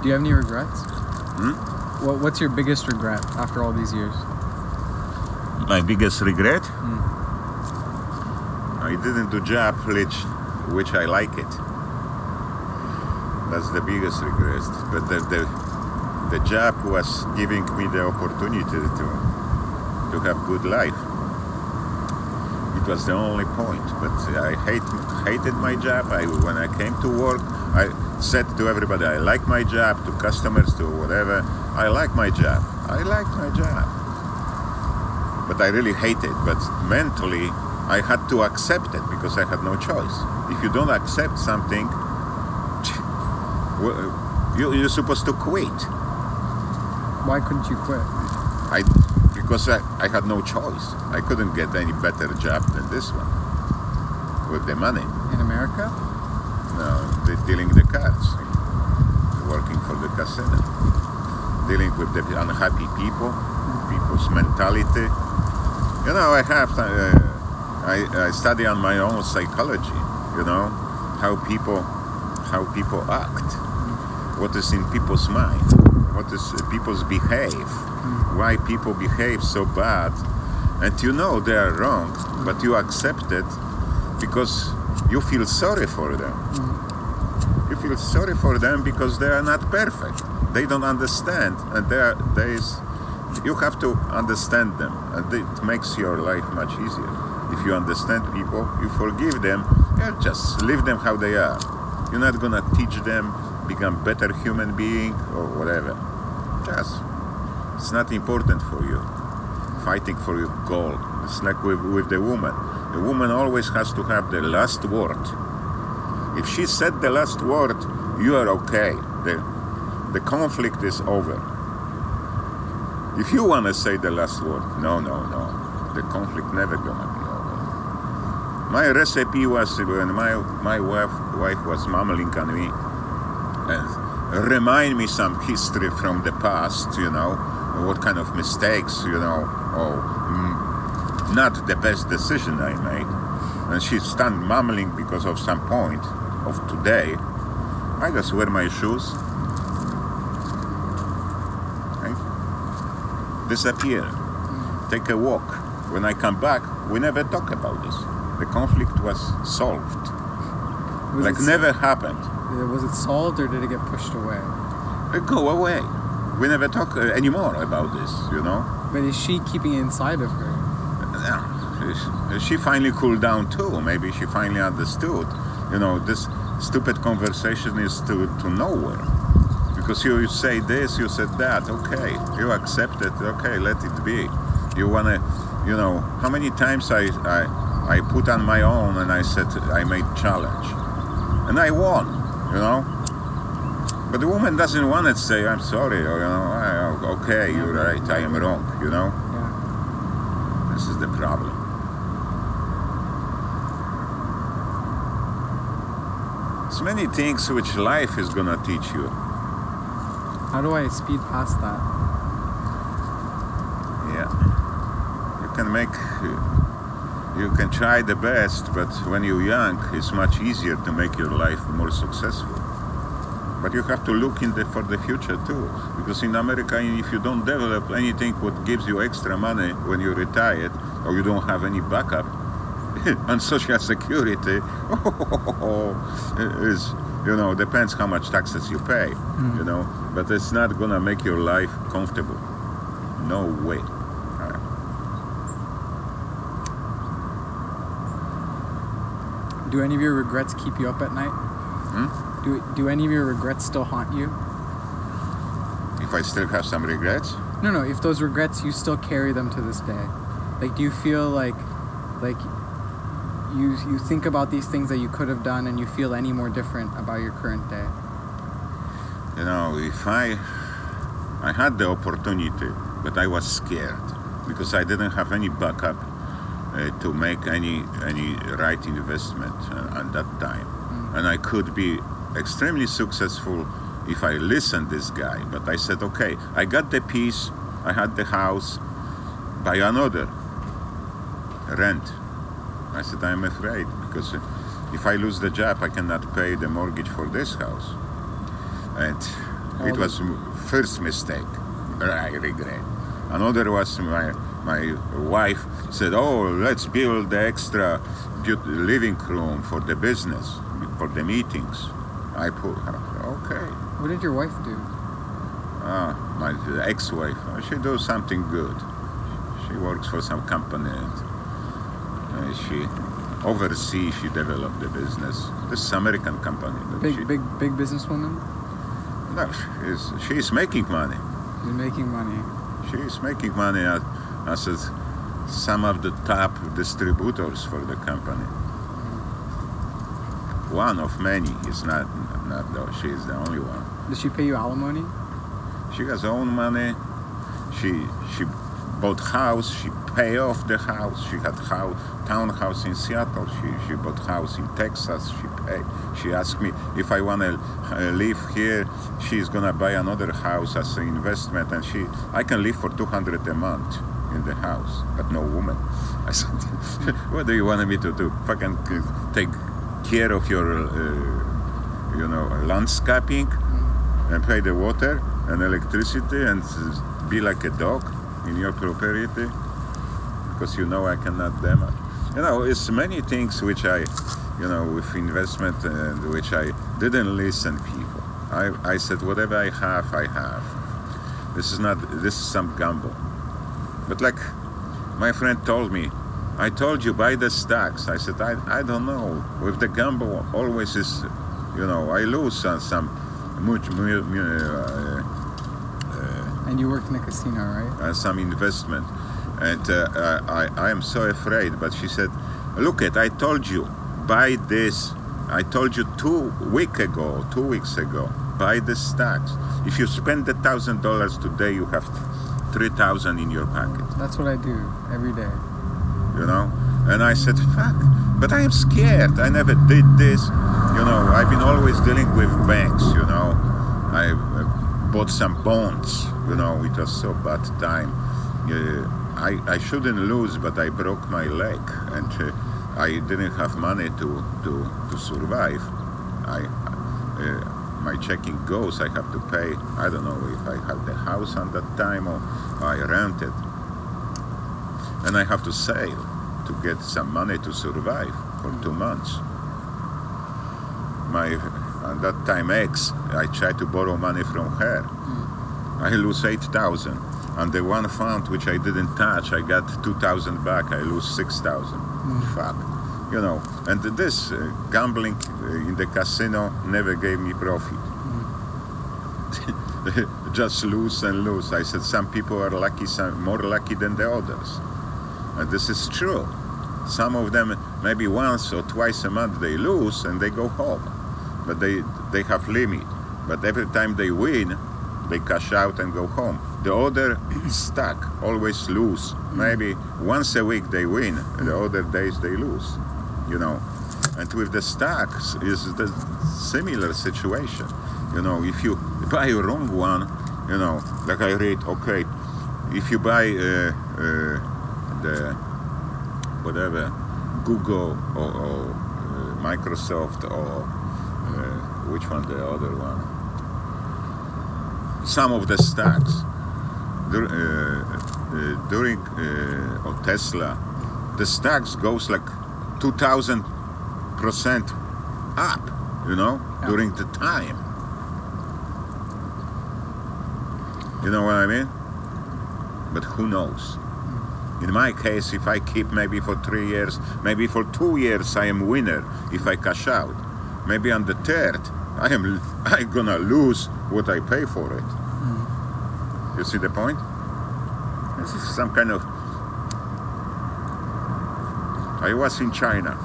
Do you have any regrets? Hmm? What, what's your biggest regret after all these years? My biggest regret? Mm. I didn't do job which, which I like it. That's the biggest regret. But the, the, the job was giving me the opportunity to, to have good life. Was the only point. But I hate, hated my job. I, when I came to work, I said to everybody, I like my job, to customers, to whatever, I like my job. I like my job. But I really hate it. But mentally, I had to accept it because I had no choice. If you don't accept something, you, you're supposed to quit. Why couldn't you quit? I because I, I had no choice. I couldn't get any better job than this one with the money. In America? No, the, dealing the cards, working for the casino, dealing with the unhappy people, people's mentality. You know, I have uh, I, I study on my own psychology. You know, how people how people act, what is in people's mind, what is people's behave, why people behave so bad, and you know they are wrong, but you accept it because you feel sorry for them. You feel sorry for them because they are not perfect. They don't understand, and they are they is, you have to understand them, and it makes your life much easier. If you understand people, you forgive them, yeah, just leave them how they are. You're not gonna teach them become better human being or whatever. Just it's not important for you. Fighting for your goal. It's like with, with the woman. The woman always has to have the last word. If she said the last word, you are okay. The, the conflict is over. If you want to say the last word, no, no, no. The conflict never gonna be over. My recipe was when my, my wife, wife was mumbling on me and remind me some history from the past, you know, what kind of mistakes, you know, or mm, not the best decision I made. And she stand mumbling because of some point of today. I just wear my shoes. Right? Disappear. Take a walk. When I come back, we never talk about this. The conflict was solved. Was like it, never happened. Was it solved or did it get pushed away? Uh, Go away. We never talk uh, anymore about this, you know. But is she keeping it inside of her? Yeah. She finally cooled down too. Maybe she finally understood. You know, this stupid conversation is to, to nowhere. Because you, you say this, you said that, okay. You accept it, okay, let it be. You wanna, you know, how many times I, I, I put on my own and I said I made challenge. And I won, you know. But the woman doesn't want to say, I'm sorry, or, you know, "Ah, okay, you're right, I am wrong, you know. Yeah. This is the problem. There's many things which life is gonna teach you. How do I speed past that? Yeah. You can make, you can try the best, but when you're young, it's much easier to make your life more successful. But you have to look in the, for the future too, because in America, if you don't develop anything what gives you extra money when you're retired, or you don't have any backup on social security, is you know depends how much taxes you pay, you know. But it's not gonna make your life comfortable. No way. Do any of your regrets keep you up at night? Hmm? Do, do any of your regrets still haunt you? If I still have some regrets, No, no. If those regrets, you still carry them to this day. Like, do you feel like, like, you you think about these things that you could have done, and you feel any more different about your current day? you know, if I I had the opportunity, but I was scared because I didn't have any backup uh, to make any any right investment uh, at that time, and I could be extremely successful if I listen this guy. But I said, okay, I got the piece, I had the house, buy another rent. I said, I'm afraid because uh, if I lose the job, I cannot pay the mortgage for this house. And oh, It was first mistake. I regret. Another was my my wife said, "Oh, let's build the extra living room for the business, for the meetings." I put, okay. What did your wife do? Ah, my ex-wife. uh, She does something good. She works for some company and she oversees. She developed the business. This is American company. Big, she, big, big businesswoman. No, she's, she's making money. She's making money. She's making money as, as some of the top distributors for the company. One of many. It's not, not though. She's the only one. Does she pay you alimony? She has own money. She she bought house. She pay off the house. She had house, townhouse in Seattle. She she bought house in Texas. She pay. She asked me if I wanna uh, live here. She's gonna buy another house as an investment, and she I can live for two hundred a month in the house, but no woman. I said, what do you want me to do? Fucking uh, take care of your, uh, you know, landscaping and pay the water and electricity and be like a dog in your property because you know I cannot damage. You know, it's many things which I, you know, with investment and which I didn't listen people. I, I said whatever I have, I have. This is not, this is some gamble. But like my friend told me, I told you buy the stocks. I said I, I don't know. With the gamble, always is, you know, I lose on some much, mu- mu- uh, And you worked in a casino, right? uh, some investment, and uh, I, I am so afraid. But she said, "Look at, I told you, buy this. I told you two week ago, two weeks ago, buy the stocks. If you spend the thousand dollars today, you have three thousand in your pocket. That's what I do every day. You know." And I said, "Fuck." But I am scared. I never did this. You know, I've been always dealing with banks. You know, I uh, bought some bonds. You know, it was so bad time. Uh, I, I shouldn't lose, but I broke my leg, and uh, I didn't have money to to, to survive. I uh, my checking goes. I have to pay. I don't know if I had the house on that time or I rented, and I have to sail to get some money to survive for two months. My at that time ex, I tried to borrow money from her. I lose eight thousand. and the one fund which I didn't touch, I got two thousand back. I lose six thousand. Fuck, you know. And this uh, gambling uh, in the casino never gave me profit. Just lose and lose. I said some people are lucky, some more lucky than the others, and this is true. Some of them maybe once or twice a month they lose and they go home, but they they have limit. But every time they win, they cash out and go home. The other stuck, always lose. Maybe once a week they win, the other days they lose. You know, and with the stocks is the similar situation. You know, if you buy a wrong one, you know, like I read, okay, if you buy uh, uh, the whatever Google or, or uh, Microsoft or uh, which one the other one? Some of the stocks dur- uh, uh, during uh, or Tesla the stocks goes like 2000 percent up you know Yeah. during the time. You know what I mean? But who knows in my case, if I keep maybe for three years, maybe for two years, I am winner if I cash out. Maybe on the third, I am I gonna lose what I pay for it. Mm-hmm. You see the point? This is some kind of. I was in China,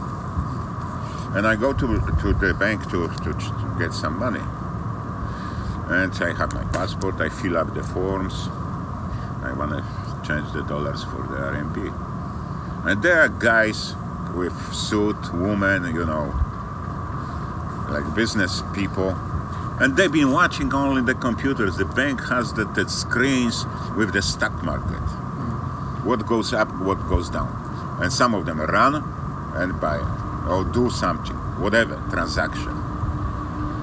and I go to to the bank to to, to get some money, and I have my passport. I fill up the forms. I wanna change the dollars for the RMB. And there are guys with suit, women, you know, like business people. And they've been watching only the computers. The bank has the, the screens with the stock market. Hmm. What goes up, what goes down. And some of them run and buy or do something, whatever, transaction.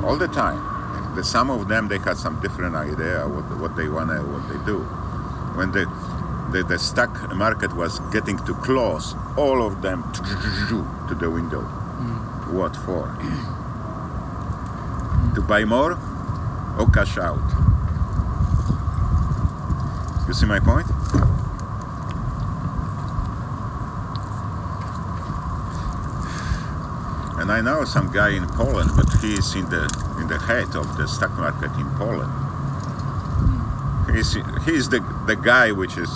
All the time. the, some of them they had some different idea what what they wanna what they do. When the the, the stock market was getting to close, all of them to the window. Mm. What for? Mm. to buy more or cash out? You see my point? And I know some guy in Poland, but he is in the in the head of the stock market in Poland. Mm. He's he's the the guy which is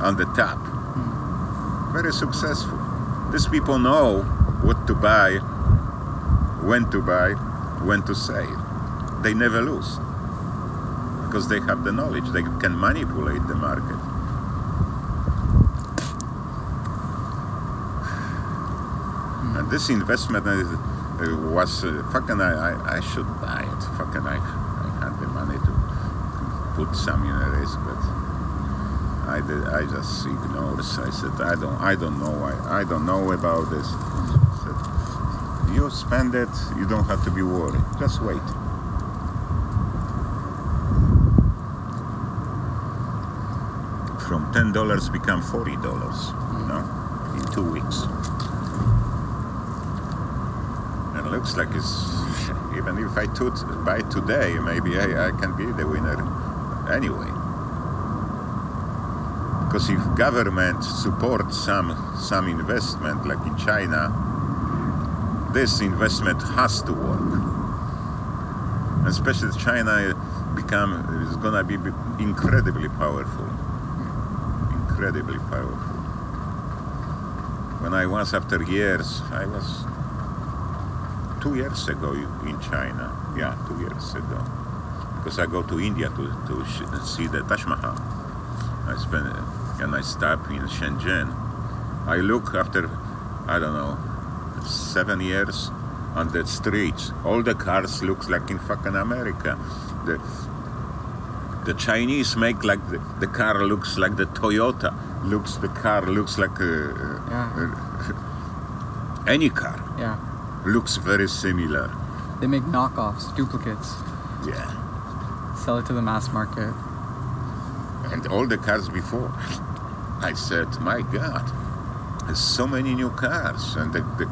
on the top. Very successful. These people know what to buy, when to buy, when to sell. They never lose because they have the knowledge. They can manipulate the market. And this investment uh, was uh, fucking. I, I, I should buy it. Fucking. I, I had the money to put some in a risk, but I did. I just ignored. I said I don't. I don't know. I, I don't know about this. I said, you spend it. You don't have to be worried. Just wait. From ten dollars become forty dollars. You know, in two weeks. And it looks like it's even if I took buy today, maybe I, I can be the winner anyway. Because if government supports some some investment, like in China, this investment has to work. Especially China become is gonna be incredibly powerful, incredibly powerful. When I was after years, I was two years ago in China. Yeah, two years ago. Because I go to India to, to see the Taj Mahal. I spend and I stop in Shenzhen. I look after, I don't know, seven years on the streets. All the cars looks like in fucking America. The the Chinese make like the, the car looks like the Toyota. Looks the car looks like uh, Yeah. uh, any car Yeah. looks very similar. They make knockoffs, duplicates, Yeah. sell it to the mass market. And all the cars before. I said, my God, there's so many new cars, and the, the,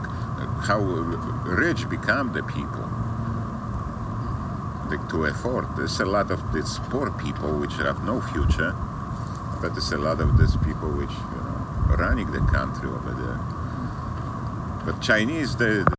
how rich become the people the, to afford. There's a lot of these poor people which have no future, but there's a lot of these people which you know running the country over there. But Chinese, they,